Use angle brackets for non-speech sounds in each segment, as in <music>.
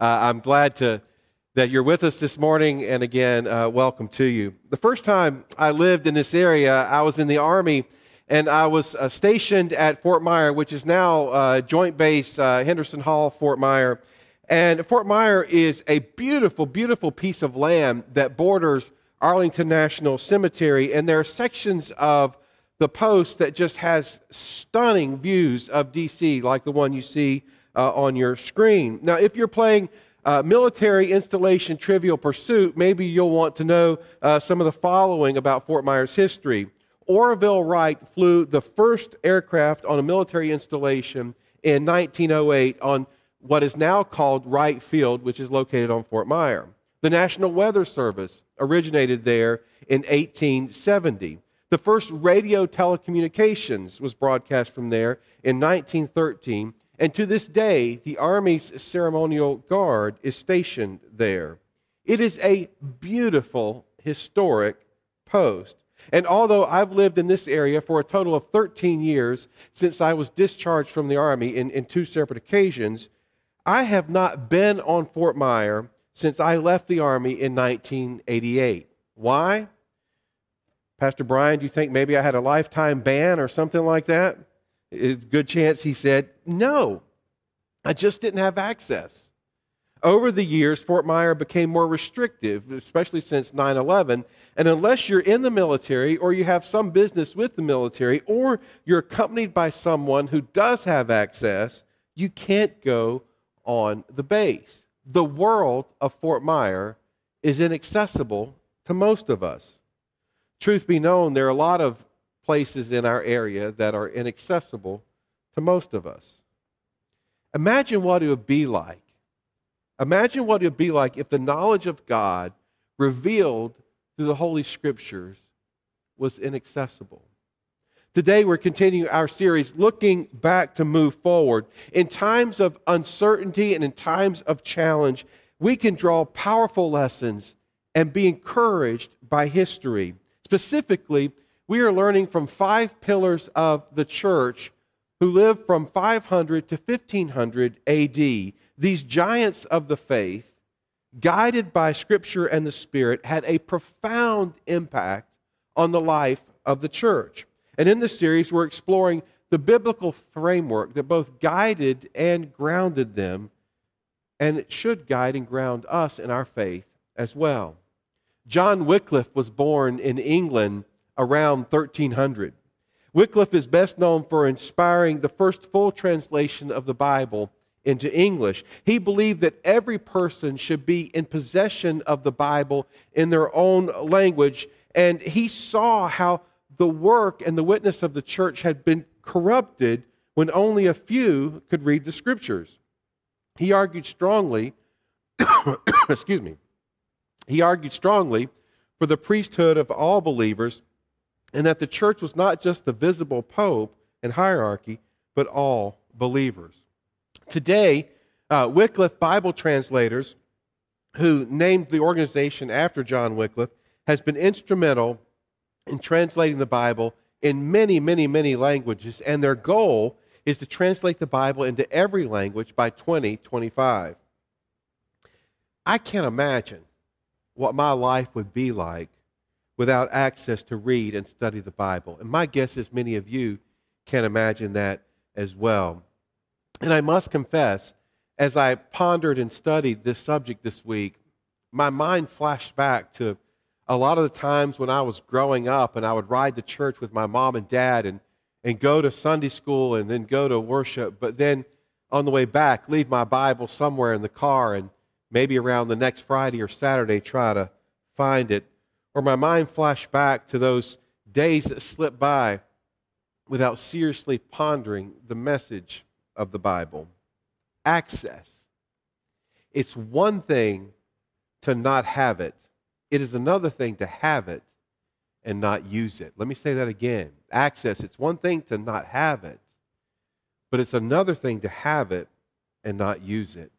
Uh, I'm glad to, that you're with us this morning, and again, uh, welcome to you. The first time I lived in this area, I was in the Army, and I was uh, stationed at Fort Myer, which is now uh, Joint Base uh, Henderson Hall, Fort Myer. And Fort Myer is a beautiful, beautiful piece of land that borders Arlington National Cemetery, and there are sections of the post that just has stunning views of DC, like the one you see uh, on your screen. Now, if you're playing uh, military installation trivial pursuit, maybe you'll want to know uh, some of the following about Fort Myers history. Orville Wright flew the first aircraft on a military installation in 1908 on what is now called Wright Field, which is located on Fort Myer. The National Weather Service originated there in 1870. The first radio telecommunications was broadcast from there in 1913, and to this day, the Army's ceremonial guard is stationed there. It is a beautiful, historic post. And although I've lived in this area for a total of 13 years since I was discharged from the Army in, in two separate occasions, I have not been on Fort Myer since I left the Army in 1988. Why? Pastor Brian, do you think maybe I had a lifetime ban or something like that? It's good chance he said, No, I just didn't have access. Over the years, Fort Myer became more restrictive, especially since 9 11. And unless you're in the military or you have some business with the military or you're accompanied by someone who does have access, you can't go on the base. The world of Fort Myer is inaccessible to most of us. Truth be known, there are a lot of places in our area that are inaccessible to most of us. Imagine what it would be like. Imagine what it would be like if the knowledge of God revealed through the Holy Scriptures was inaccessible. Today, we're continuing our series looking back to move forward. In times of uncertainty and in times of challenge, we can draw powerful lessons and be encouraged by history. Specifically, we are learning from five pillars of the church who lived from 500 to 1500 AD. These giants of the faith, guided by Scripture and the Spirit, had a profound impact on the life of the church. And in this series, we're exploring the biblical framework that both guided and grounded them, and it should guide and ground us in our faith as well. John Wycliffe was born in England around 1300. Wycliffe is best known for inspiring the first full translation of the Bible into English. He believed that every person should be in possession of the Bible in their own language, and he saw how the work and the witness of the church had been corrupted when only a few could read the scriptures. He argued strongly, <coughs> excuse me, he argued strongly for the priesthood of all believers and that the church was not just the visible pope and hierarchy, but all believers. Today, uh, Wycliffe Bible translators, who named the organization after John Wycliffe, has been instrumental in translating the Bible in many, many, many languages, and their goal is to translate the Bible into every language by 2025. I can't imagine what my life would be like without access to read and study the Bible. And my guess is many of you can imagine that as well. And I must confess, as I pondered and studied this subject this week, my mind flashed back to a lot of the times when I was growing up and I would ride to church with my mom and dad and, and go to Sunday school and then go to worship, but then on the way back, leave my Bible somewhere in the car and maybe around the next Friday or Saturday try to find it or my mind flashed back to those days that slipped by without seriously pondering the message of the Bible. Access. It's one thing to not have it, it is another thing to have it and not use it. Let me say that again. Access, it's one thing to not have it, but it's another thing to have it and not use it.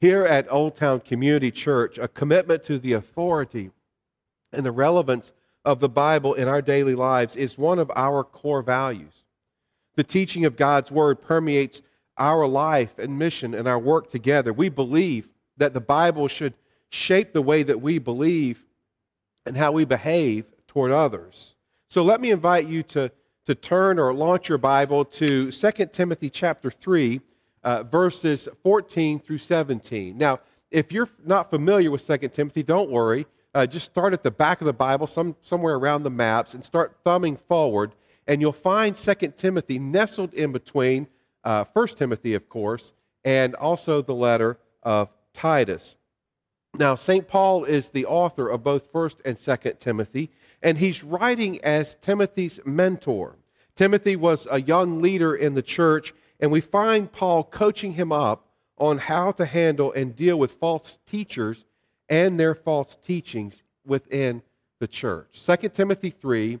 Here at Old Town Community Church, a commitment to the authority and the relevance of the Bible in our daily lives is one of our core values. The teaching of God's Word permeates our life and mission and our work together. We believe that the Bible should shape the way that we believe and how we behave toward others. So let me invite you to, to turn or launch your Bible to 2 Timothy chapter 3, uh, verses 14 through 17. Now, if you're not familiar with 2 Timothy, don't worry. Uh, just start at the back of the Bible, some, somewhere around the maps, and start thumbing forward, and you'll find 2 Timothy nestled in between uh, 1 Timothy, of course, and also the letter of Titus. Now, St. Paul is the author of both 1st and 2nd Timothy, and he's writing as Timothy's mentor. Timothy was a young leader in the church, and we find Paul coaching him up on how to handle and deal with false teachers and their false teachings within the church. 2 Timothy 3,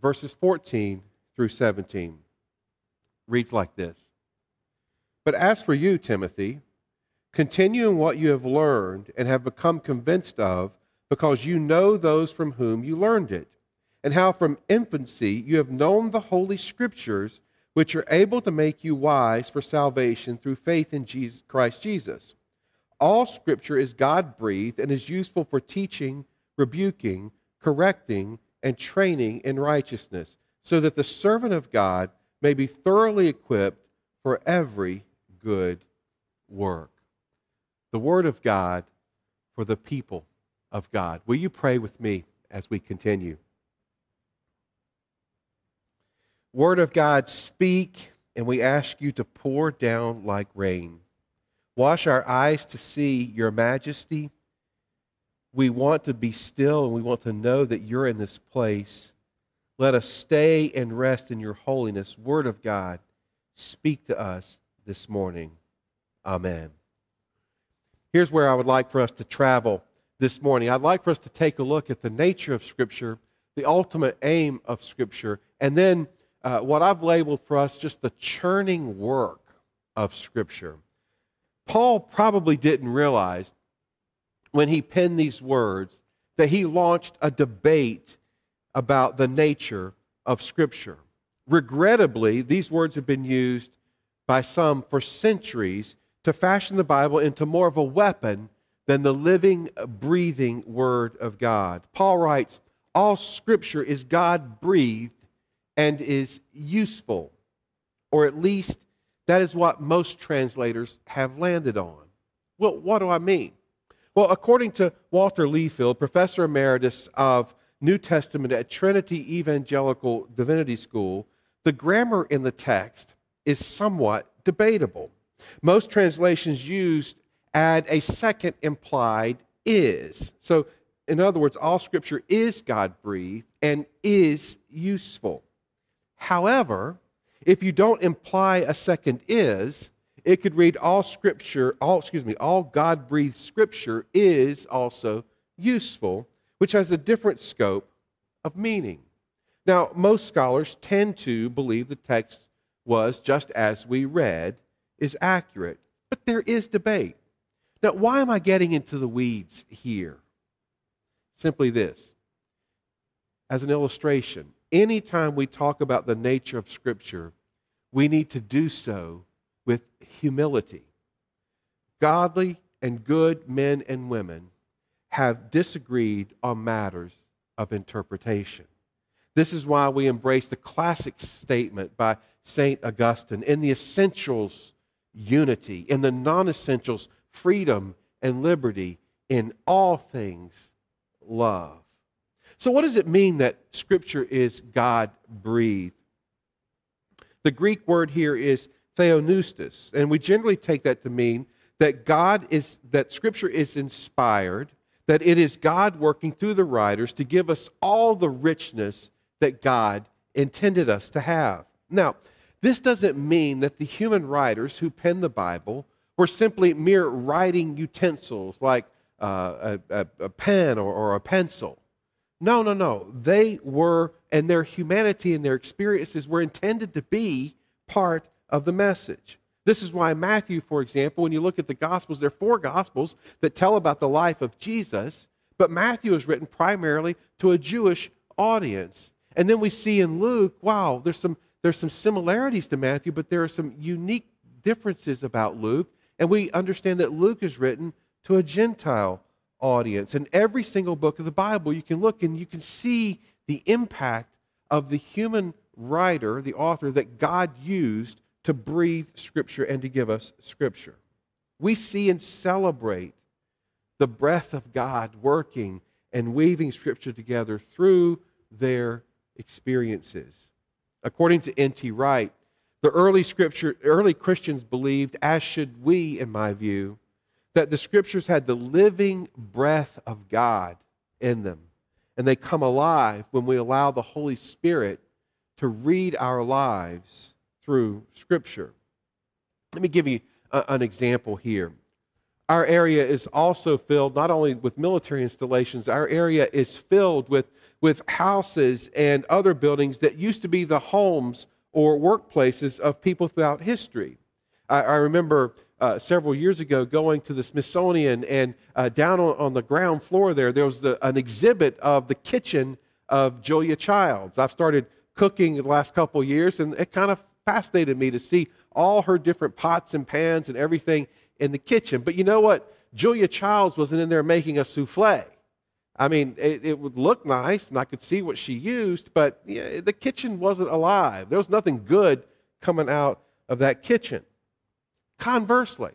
verses 14 through 17, reads like this But as for you, Timothy, Continue in what you have learned and have become convinced of, because you know those from whom you learned it, and how from infancy you have known the Holy Scriptures, which are able to make you wise for salvation through faith in Jesus, Christ Jesus. All Scripture is God breathed and is useful for teaching, rebuking, correcting, and training in righteousness, so that the servant of God may be thoroughly equipped for every good work the Word of God for the people of God. Will you pray with me as we continue? Word of God, speak, and we ask you to pour down like rain. Wash our eyes to see your majesty. We want to be still and we want to know that you're in this place. Let us stay and rest in your holiness. Word of God, speak to us this morning. Amen. Here's where I would like for us to travel this morning. I'd like for us to take a look at the nature of Scripture, the ultimate aim of Scripture, and then uh, what I've labeled for us just the churning work of Scripture. Paul probably didn't realize when he penned these words that he launched a debate about the nature of Scripture. Regrettably, these words have been used by some for centuries to fashion the Bible into more of a weapon than the living, breathing Word of God. Paul writes, All Scripture is God breathed and is useful, or at least that is what most translators have landed on. Well, what do I mean? Well, according to Walter Liefeld, professor emeritus of New Testament at Trinity Evangelical Divinity School, the grammar in the text is somewhat debatable. Most translations used add a second implied is. So, in other words, all scripture is God breathed and is useful. However, if you don't imply a second is, it could read all scripture, all excuse me, all God breathed scripture is also useful, which has a different scope of meaning. Now, most scholars tend to believe the text was just as we read is accurate, but there is debate. Now, why am I getting into the weeds here? Simply this. As an illustration, anytime we talk about the nature of Scripture, we need to do so with humility. Godly and good men and women have disagreed on matters of interpretation. This is why we embrace the classic statement by St. Augustine in the essentials unity, in the non essentials, freedom and liberty, in all things, love. So, what does it mean that Scripture is God breathed? The Greek word here is theopneustos, and we generally take that to mean that God is, that Scripture is inspired, that it is God working through the writers to give us all the richness that God intended us to have. Now, this doesn't mean that the human writers who penned the Bible were simply mere writing utensils like uh, a, a, a, pen or, or a pencil. No, no, no. They were, and their humanity and their experiences were intended to be part of the message. This is why Matthew, for example, when you look at the Gospels, there are four Gospels that tell about the life of Jesus, but Matthew is written primarily to a Jewish audience. And then we see in Luke, wow, there's some there's some similarities to Matthew, but there are some unique differences about Luke. And we understand that Luke is written to a Gentile audience. In every single book of the Bible, you can look and you can see the impact of the human writer, the author that God used to breathe Scripture and to give us Scripture. We see and celebrate the breath of God working and weaving Scripture together through their experiences. According to N.T. Wright, the early scripture, early Christians believed, as should we, in my view, that the scriptures had the living breath of God in them. And they come alive when we allow the Holy Spirit to read our lives through scripture. Let me give you a, an example here. Our area is also filled not only with military installations, our area is filled with, with houses and other buildings that used to be the homes or workplaces of people throughout history. I, I remember uh, several years ago going to the Smithsonian, and uh, down on, on, the ground floor there, there was the, an exhibit of the kitchen of Julia Childs. I've started cooking the last couple years, and it kind of fascinated me to see all her different pots and pans and everything in the kitchen. But you know what? Julia Childs wasn't in there making a souffle. I mean, it, it, would look nice, and I could see what she used, but the kitchen wasn't alive. There was nothing good coming out of that kitchen. Conversely,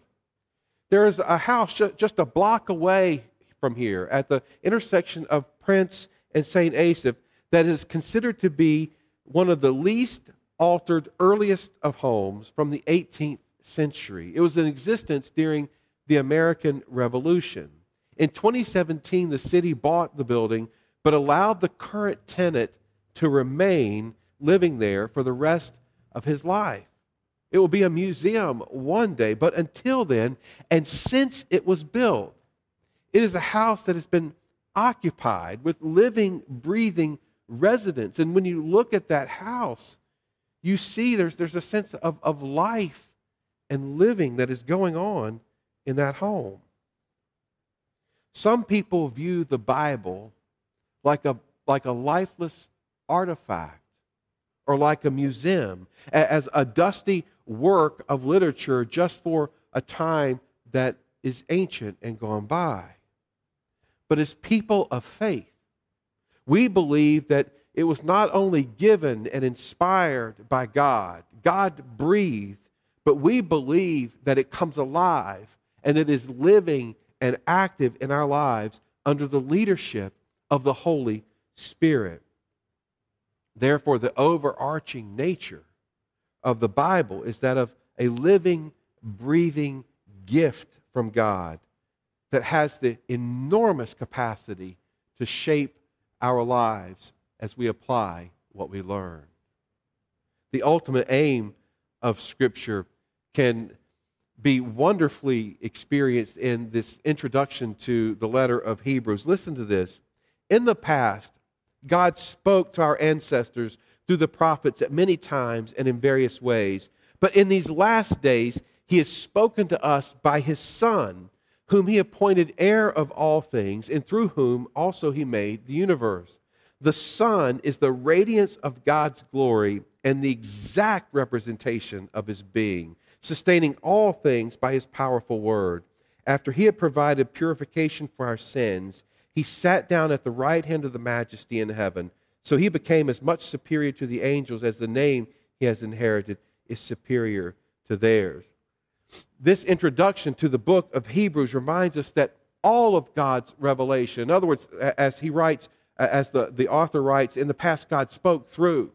there is a house just a block away from here at the intersection of Prince and St. Asaph that is considered to be one of the least altered, earliest of homes from the 18th century. It was in existence during the American Revolution. In 2017, the city bought the building, but allowed the current tenant to remain living there for the rest of his life. It will be a museum one day, but until then, and since it was built, it is a house that has been occupied with living, breathing residents. And when you look at that house, you see there's, there's a sense of, of life and living that is going on in that home. Some people view the Bible like a, like a lifeless artifact or like a museum, as a dusty work of literature just for a time that is ancient and gone by. But as people of faith, we believe that it was not only given and inspired by God, God breathed, but we believe that it comes alive and it is living and active in our lives under the leadership of the Holy Spirit. Therefore, the overarching nature of the Bible is that of a living, breathing gift from God that has the enormous capacity to shape our lives as we apply what we learn. The ultimate aim of Scripture can be wonderfully experienced in this introduction to the letter of Hebrews. Listen to this. In the past, God spoke to our ancestors through the prophets at many times and in various ways. But in these last days, he has spoken to us by his Son, whom he appointed heir of all things, and through whom also he made the universe. The Son is the radiance of God's glory and the exact representation of his being sustaining all things by his powerful word. After he had provided purification for our sins, he sat down at the right hand of the majesty in heaven. So he became as much superior to the angels as the name he has inherited is superior to theirs. This introduction to the book of Hebrews reminds us that all of God's revelation, in other words, as he writes, as the, the author writes, in the past God spoke through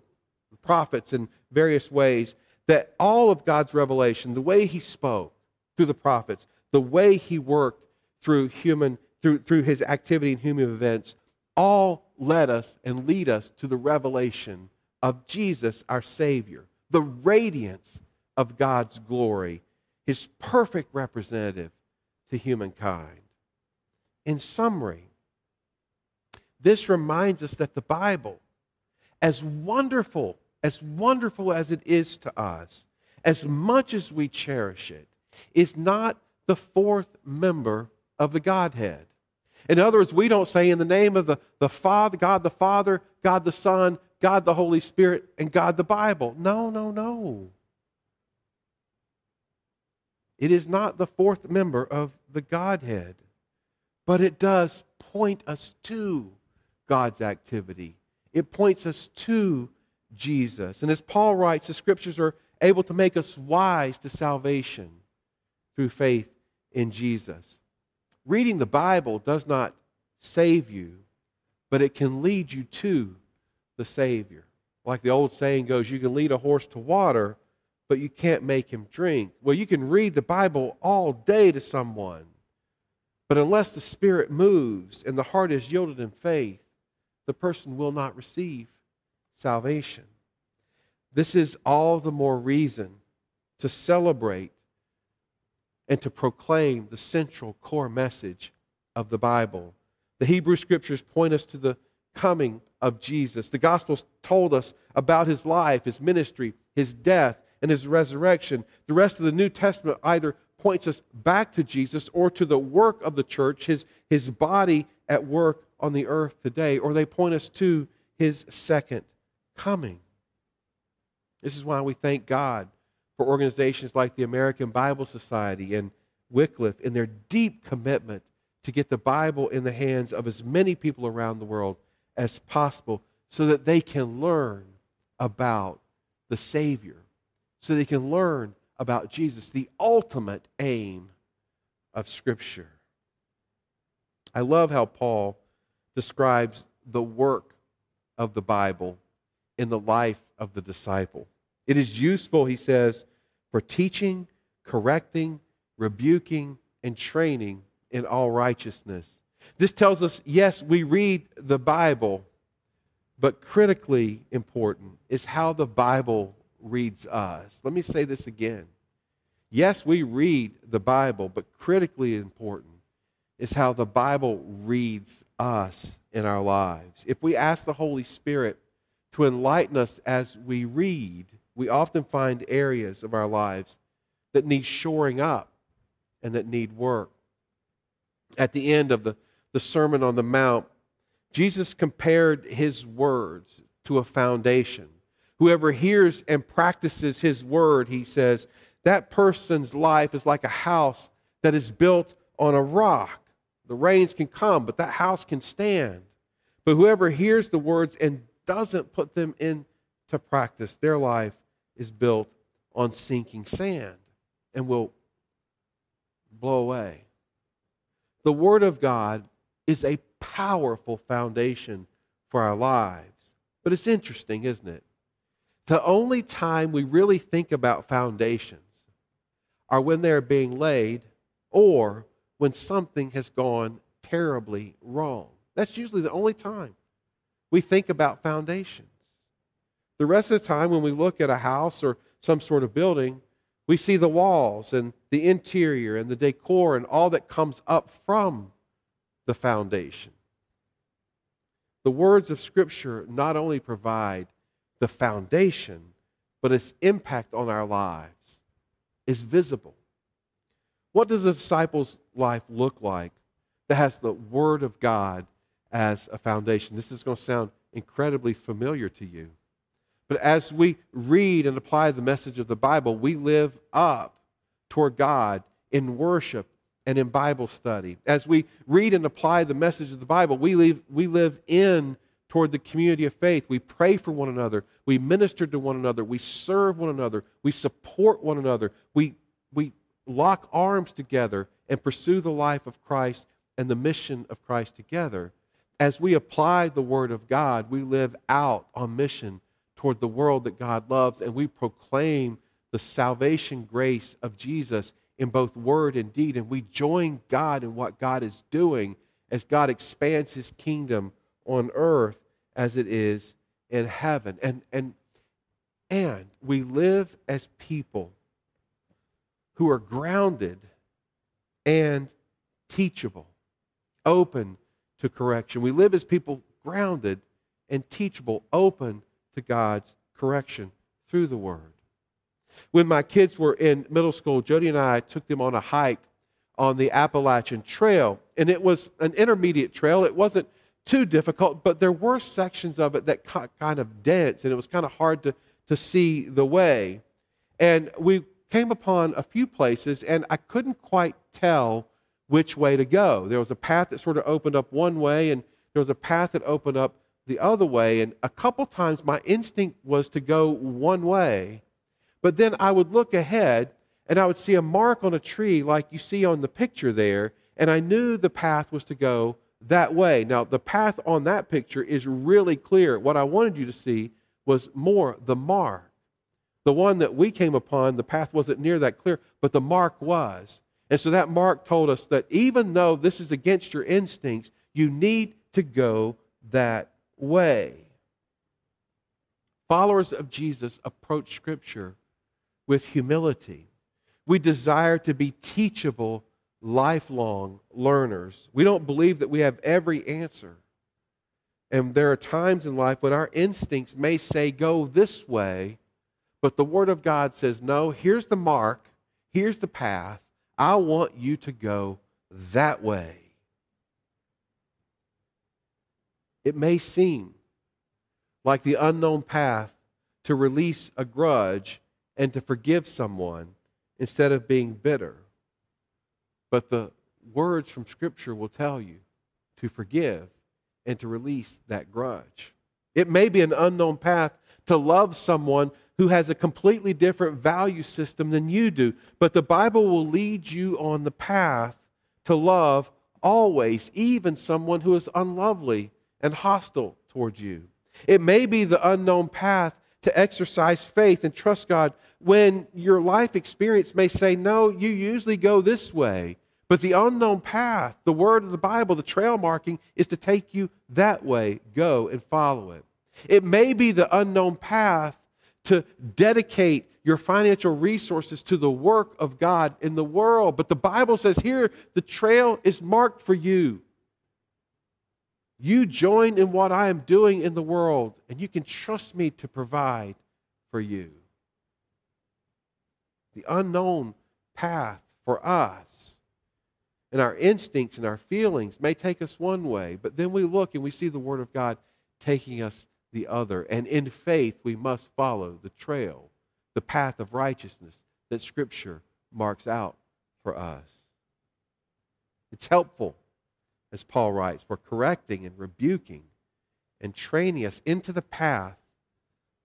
the prophets in various ways that all of God's revelation, the way he spoke through the prophets, the way he worked through human through, through his activity in human events, all led us and lead us to the revelation of Jesus, our Savior, the radiance of God's glory, his perfect representative to humankind. In summary, this reminds us that the Bible, as wonderful as wonderful as it is to us, as much as we cherish it, is not the fourth member of the Godhead. In other words, we don't say in the name of the, the Father, God the Father, God the Son, God the Holy Spirit, and God the Bible. No, no, no. It is not the fourth member of the Godhead, but it does point us to God's activity. It points us to Jesus. And as Paul writes, the scriptures are able to make us wise to salvation through faith in Jesus. Reading the Bible does not save you, but it can lead you to the Savior. Like the old saying goes, you can lead a horse to water, but you can't make him drink. Well, you can read the Bible all day to someone, but unless the Spirit moves and the heart is yielded in faith, the person will not receive salvation. This is all the more reason to celebrate and to proclaim the central core message of the Bible. The Hebrew scriptures point us to the coming of Jesus. The Gospels told us about his life, his ministry, his death, and his resurrection. The rest of the New Testament either points us back to Jesus or to the work of the church, his, his body at work on the earth today, or they point us to his second coming. This is why we thank God for organizations like the American Bible Society and Wycliffe in their deep commitment to get the Bible in the hands of as many people around the world as possible so that they can learn about the Savior, so they can learn about Jesus, the ultimate aim of Scripture. I love how Paul describes the work of the Bible in the life of the disciple. It is useful, he says, for teaching, correcting, rebuking, and training in all righteousness. This tells us yes, we read the Bible, but critically important is how the Bible reads us. Let me say this again. Yes, we read the Bible, but critically important is how the Bible reads us in our lives. If we ask the Holy Spirit to enlighten us as we read, we often find areas of our lives that need shoring up and that need work. At the end of the, the Sermon on the Mount, Jesus compared his words to a foundation. Whoever hears and practices his word, he says, that person's life is like a house that is built on a rock. The rains can come, but that house can stand. But whoever hears the words and doesn't put them into practice, their life is built on sinking sand and will blow away. The Word of God is a powerful foundation for our lives. But it's interesting, isn't it? The only time we really think about foundations are when they're being laid or when something has gone terribly wrong. That's usually the only time we think about foundations. The rest of the time, when we look at a house or some sort of building, we see the walls and the interior and the decor and all that comes up from the foundation. The words of Scripture not only provide the foundation, but its impact on our lives is visible. What does a disciple's life look like that has the Word of God as a foundation? This is going to sound incredibly familiar to you. But as we read and apply the message of the Bible, we live up toward God in worship and in Bible study. As we read and apply the message of the Bible, we live, we live in toward the community of faith. We pray for one another. We minister to one another. We serve one another. We support one another. We, we lock arms together and pursue the life of Christ and the mission of Christ together. As we apply the Word of God, we live out on mission toward the world that God loves, and we proclaim the salvation grace of Jesus in both word and deed. And we join God in what God is doing as God expands his kingdom on earth as it is in heaven. And, and, and we live as people who are grounded and teachable, open to correction. We live as people grounded and teachable, open to God's correction through the Word. When my kids were in middle school, Jody and I took them on a hike on the Appalachian Trail. And it was an intermediate trail. It wasn't too difficult, but there were sections of it that kind of dense, and it was kind of hard to, to see the way. And we came upon a few places and I couldn't quite tell which way to go. There was a path that sort of opened up one way, and there was a path that opened up the other way. And a couple times my instinct was to go one way, but then I would look ahead and I would see a mark on a tree like you see on the picture there, and I knew the path was to go that way. Now, the path on that picture is really clear. What I wanted you to see was more the mark. The one that we came upon, the path wasn't near that clear, but the mark was. And so that mark told us that even though this is against your instincts, you need to go that way. Followers of Jesus approach Scripture with humility. We desire to be teachable, lifelong learners. We don't believe that we have every answer. And there are times in life when our instincts may say, go this way, but the Word of God says, no, here's the mark, here's the path. I want you to go that way. It may seem like the unknown path to release a grudge and to forgive someone instead of being bitter. But the words from Scripture will tell you to forgive and to release that grudge. It may be an unknown path to love someone who has a completely different value system than you do, but the Bible will lead you on the path to love always, even someone who is unlovely and hostile towards you. It may be the unknown path to exercise faith and trust God when your life experience may say, no, you usually go this way. But the unknown path, the word of the Bible, the trail marking, is to take you that way. Go and follow it. It may be the unknown path to dedicate your financial resources to the work of God in the world. But the Bible says here the trail is marked for you. You join in what I am doing in the world, and you can trust me to provide for you. The unknown path for us and our instincts and our feelings may take us one way, but then we look and we see the Word of God taking us the other. And in faith, we must follow the trail, the path of righteousness that Scripture marks out for us. It's helpful as Paul writes, for correcting and rebuking and training us into the path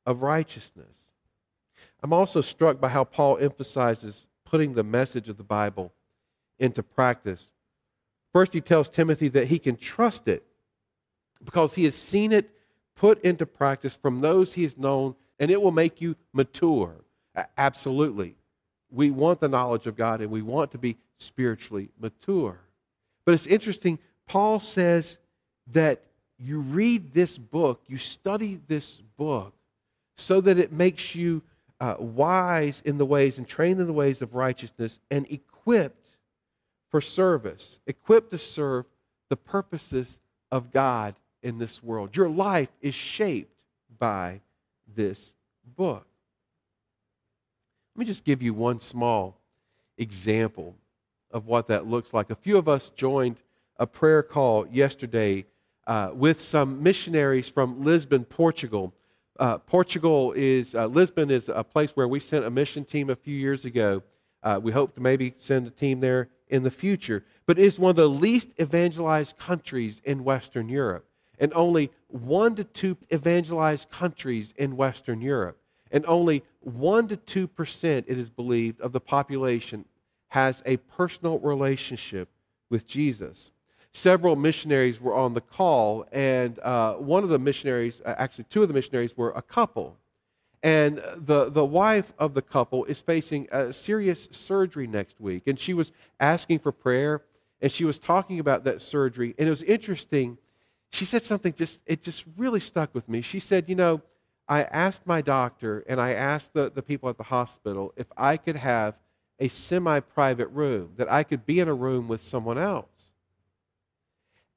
of righteousness. I'm also struck by how Paul emphasizes putting the message of the Bible into practice. First, he tells Timothy that he can trust it because he has seen it put into practice from those he has known, and it will make you mature. Absolutely. We want the knowledge of God and we want to be spiritually mature. But it's interesting, Paul says that you read this book, you study this book, so that it makes you uh, wise in the ways and trained in the ways of righteousness and equipped for service, equipped to serve the purposes of God in this world. Your life is shaped by this book. Let me just give you one small example of what that looks like. A few of us joined a prayer call yesterday uh, with some missionaries from Lisbon, Portugal. Uh, Portugal is, uh, Lisbon is a place where we sent a mission team a few years ago. Uh, we hope to maybe send a team there in the future. But it's one of the least evangelized countries in Western Europe, and only one to two evangelized countries in Western Europe. And only 1 to 2%, it is believed, of the population has a personal relationship with Jesus several missionaries were on the call, and uh, one of the missionaries, uh, actually, two of the missionaries were a couple. And the, the wife of the couple is facing a serious surgery next week. And she was asking for prayer, and she was talking about that surgery. And it was interesting. She said something just, it just really stuck with me. She said, You know, I asked my doctor and I asked the, the people at the hospital if I could have a semi private room, that I could be in a room with someone else.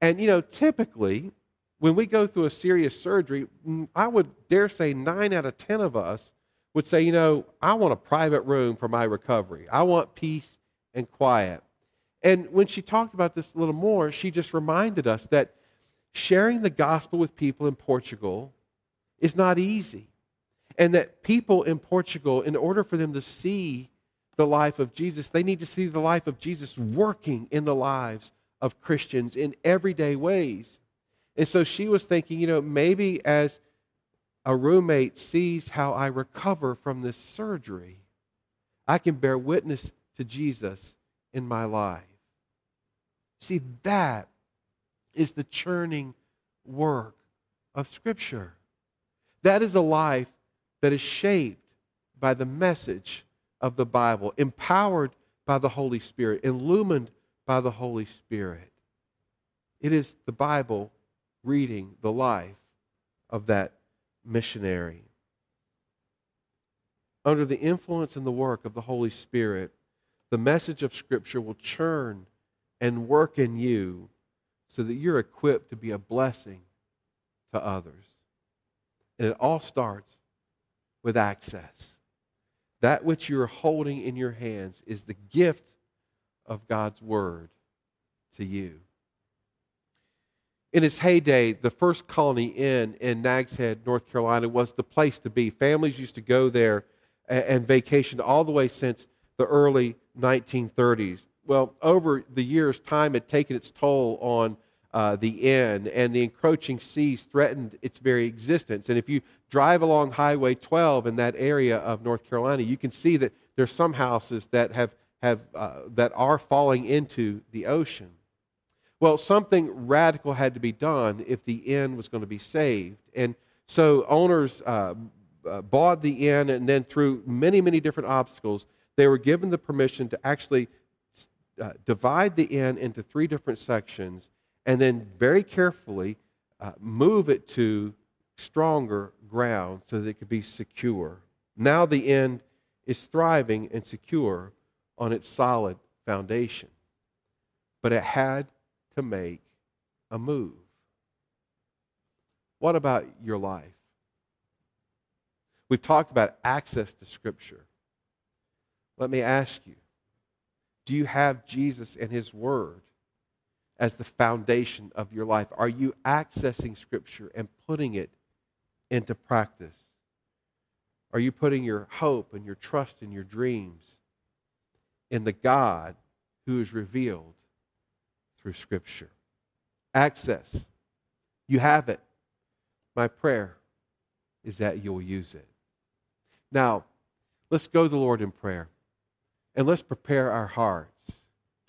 And, you know, typically, when we go through a serious surgery, mm, I would dare say nine out of 10 of us would say, you know, I want a private room for my recovery. I want peace and quiet. And when she talked about this a little more, she just reminded us that sharing the gospel with people in Portugal is not easy. And that people in Portugal, in order for them to see the life of Jesus, they need to see the life of Jesus working in the lives of Christians in everyday ways. And so she was thinking, you know, maybe as a roommate sees how I recover from this surgery, I can bear witness to Jesus in my life. See, that is the churning work of Scripture. That is a life that is shaped by the message of the Bible, empowered by the Holy Spirit, illumined by the Holy Spirit. It is the Bible reading the life of that missionary. Under the influence and the work of the Holy Spirit, the message of Scripture will churn and work in you so that you're equipped to be a blessing to others. And it all starts with access. That which you're holding in your hands is the gift of God's Word to you. In its heyday, the first colony inn in Nags Head, North Carolina, was the place to be. Families used to go there and, and vacation all the way since the early 1930s. Well, over the years, time had taken its toll on uh, the inn, and the encroaching seas threatened its very existence. And if you drive along Highway 12 in that area of North Carolina, you can see that there's some houses that have, have uh, that are falling into the ocean. Well, something radical had to be done if the inn was going to be saved, and so owners uh, uh bought the inn, and then through many, many different obstacles, they were given the permission to actually uh, divide the inn into three different sections and then very carefully uh, move it to stronger ground so that it could be secure. Now the inn is thriving and secure on its solid foundation. But it had to make a move. What about your life? We've talked about access to Scripture. Let me ask you do you have Jesus and His Word as the foundation of your life? Are you accessing Scripture and putting it into practice? Are you putting your hope and your trust and your dreams in the God who is revealed through Scripture? Access. You have it. My prayer is that you'll use it. Now, let's go to the Lord in prayer. And let's prepare our hearts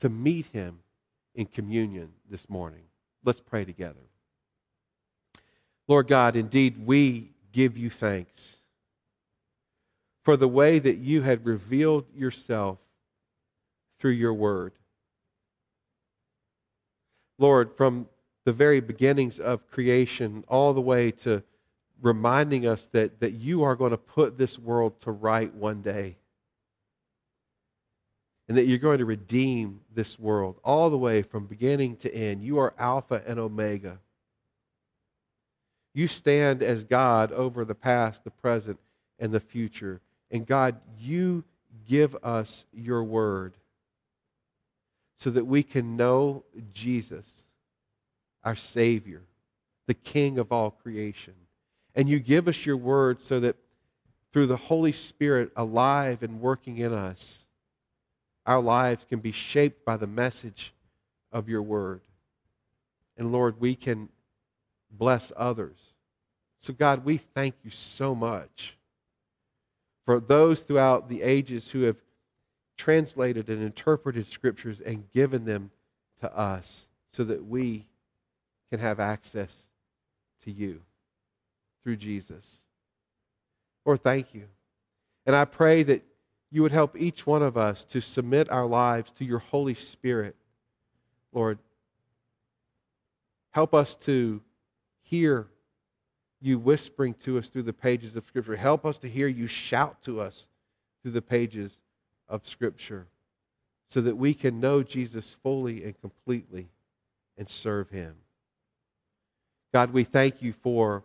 to meet him in communion this morning. Let's pray together. Lord God, indeed, we give you thanks for the way that you had revealed yourself through your word. Lord, from the very beginnings of creation all the way to reminding us that, that you are going to put this world to right one day and that you're going to redeem this world all the way from beginning to end. You are Alpha and Omega. You stand as God over the past, the present, and the future. And God, you give us your word so that we can know Jesus, our Savior, the King of all creation. And you give us your word so that through the Holy Spirit alive and working in us, our lives can be shaped by the message of your word. And Lord, we can bless others. So, God, we thank you so much for those throughout the ages who have translated and interpreted scriptures and given them to us so that we can have access to you through Jesus. Lord, thank you. And I pray that you would help each one of us to submit our lives to your Holy Spirit, Lord. Help us to hear you whispering to us through the pages of Scripture. Help us to hear you shout to us through the pages of Scripture so that we can know Jesus fully and completely and serve him. God, we thank you for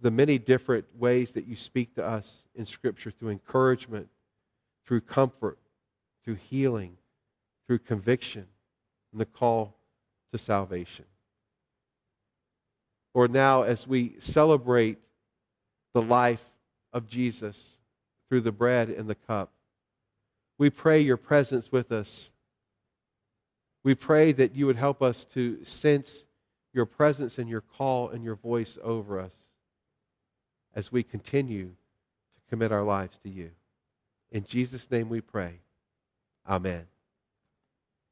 the many different ways that you speak to us in Scripture through encouragement through comfort, through healing, through conviction, and the call to salvation. Or now as we celebrate the life of Jesus through the bread and the cup, We pray your presence with us. We pray that you would help us to sense your presence and your call and your voice over us as we continue to commit our lives to you. In Jesus' name we pray. Amen.